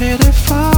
beautiful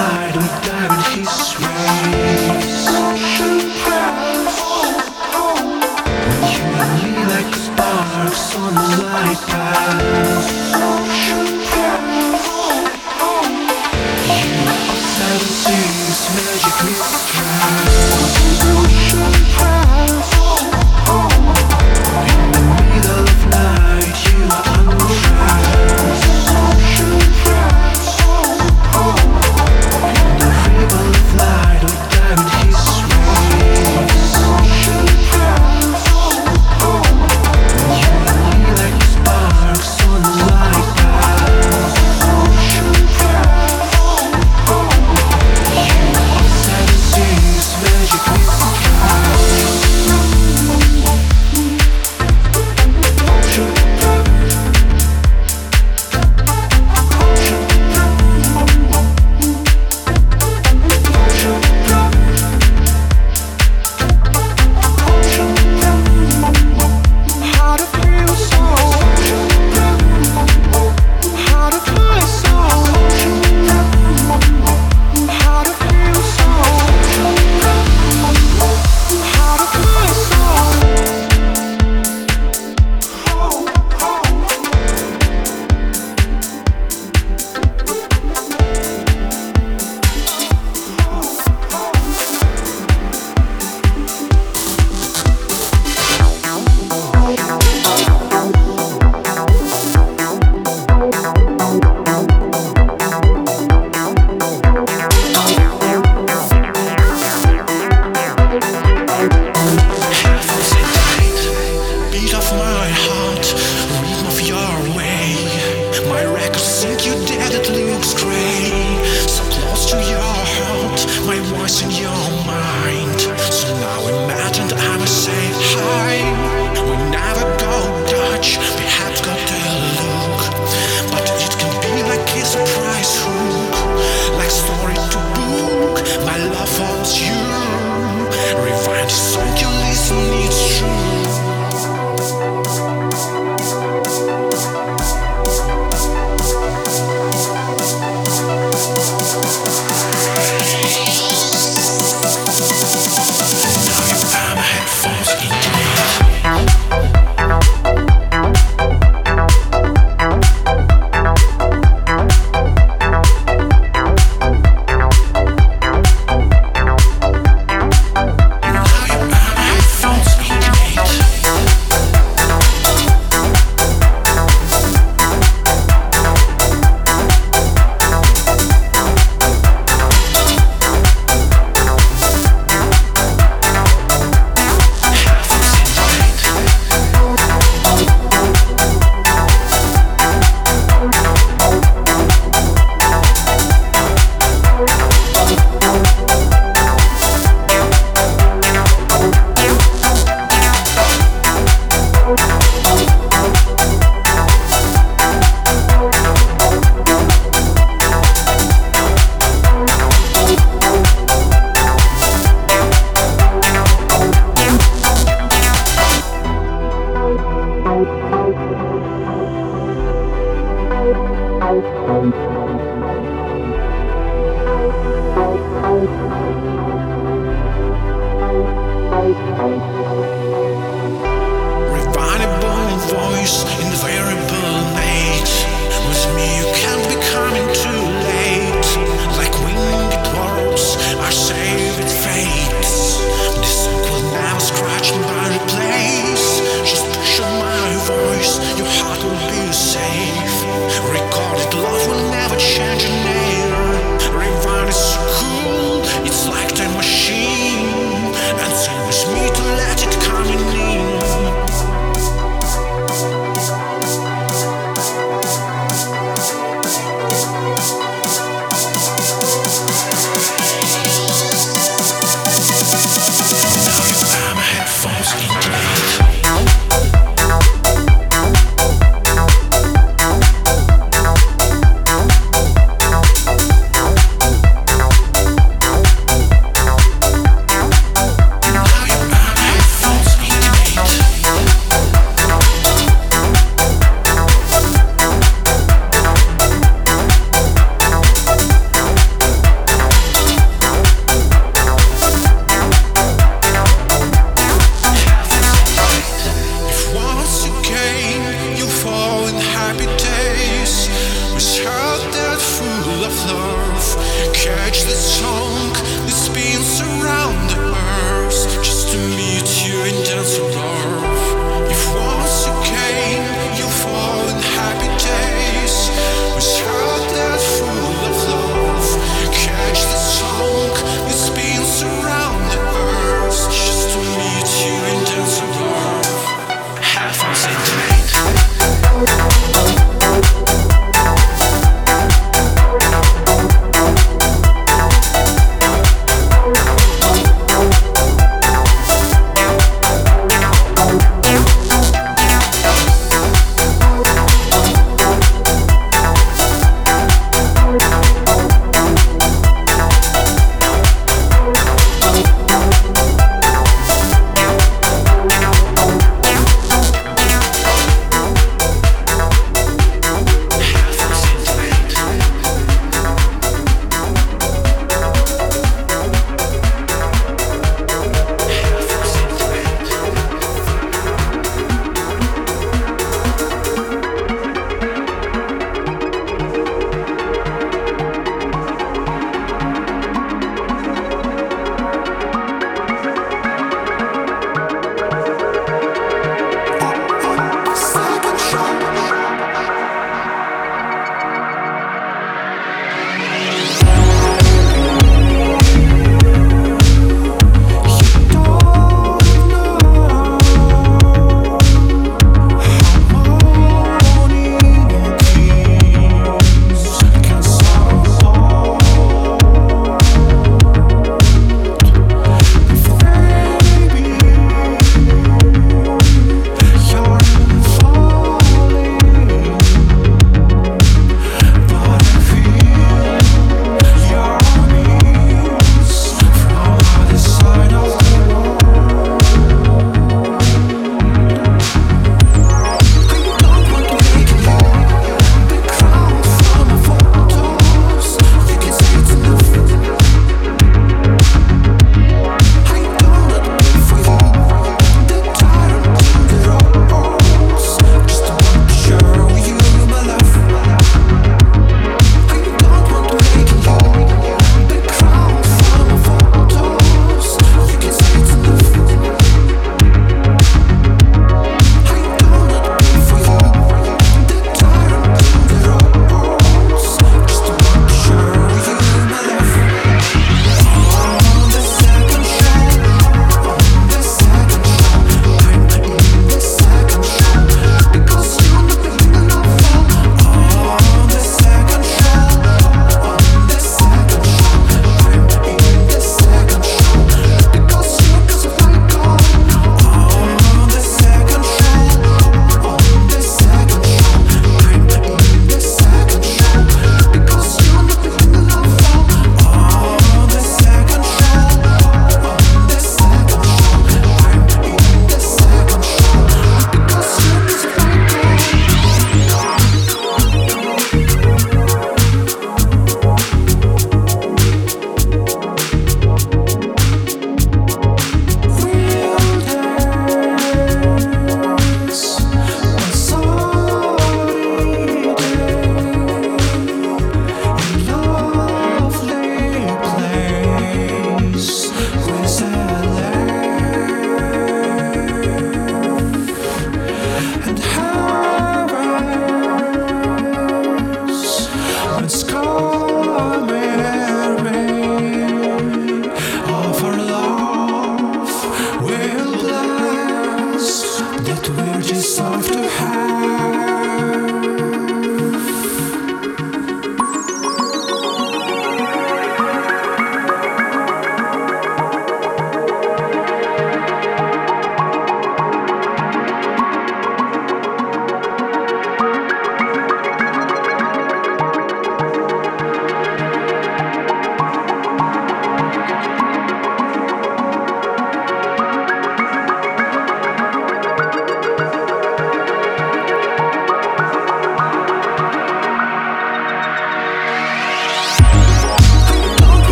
died, we died in his sweet.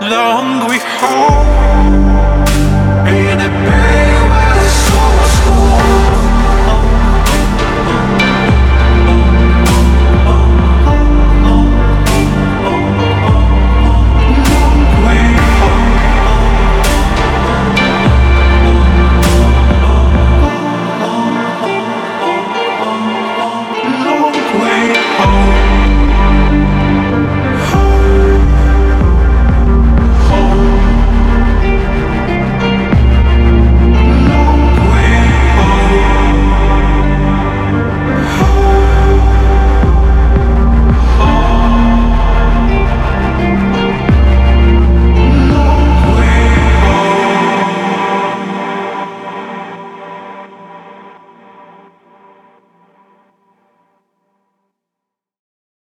Long we home. In the bay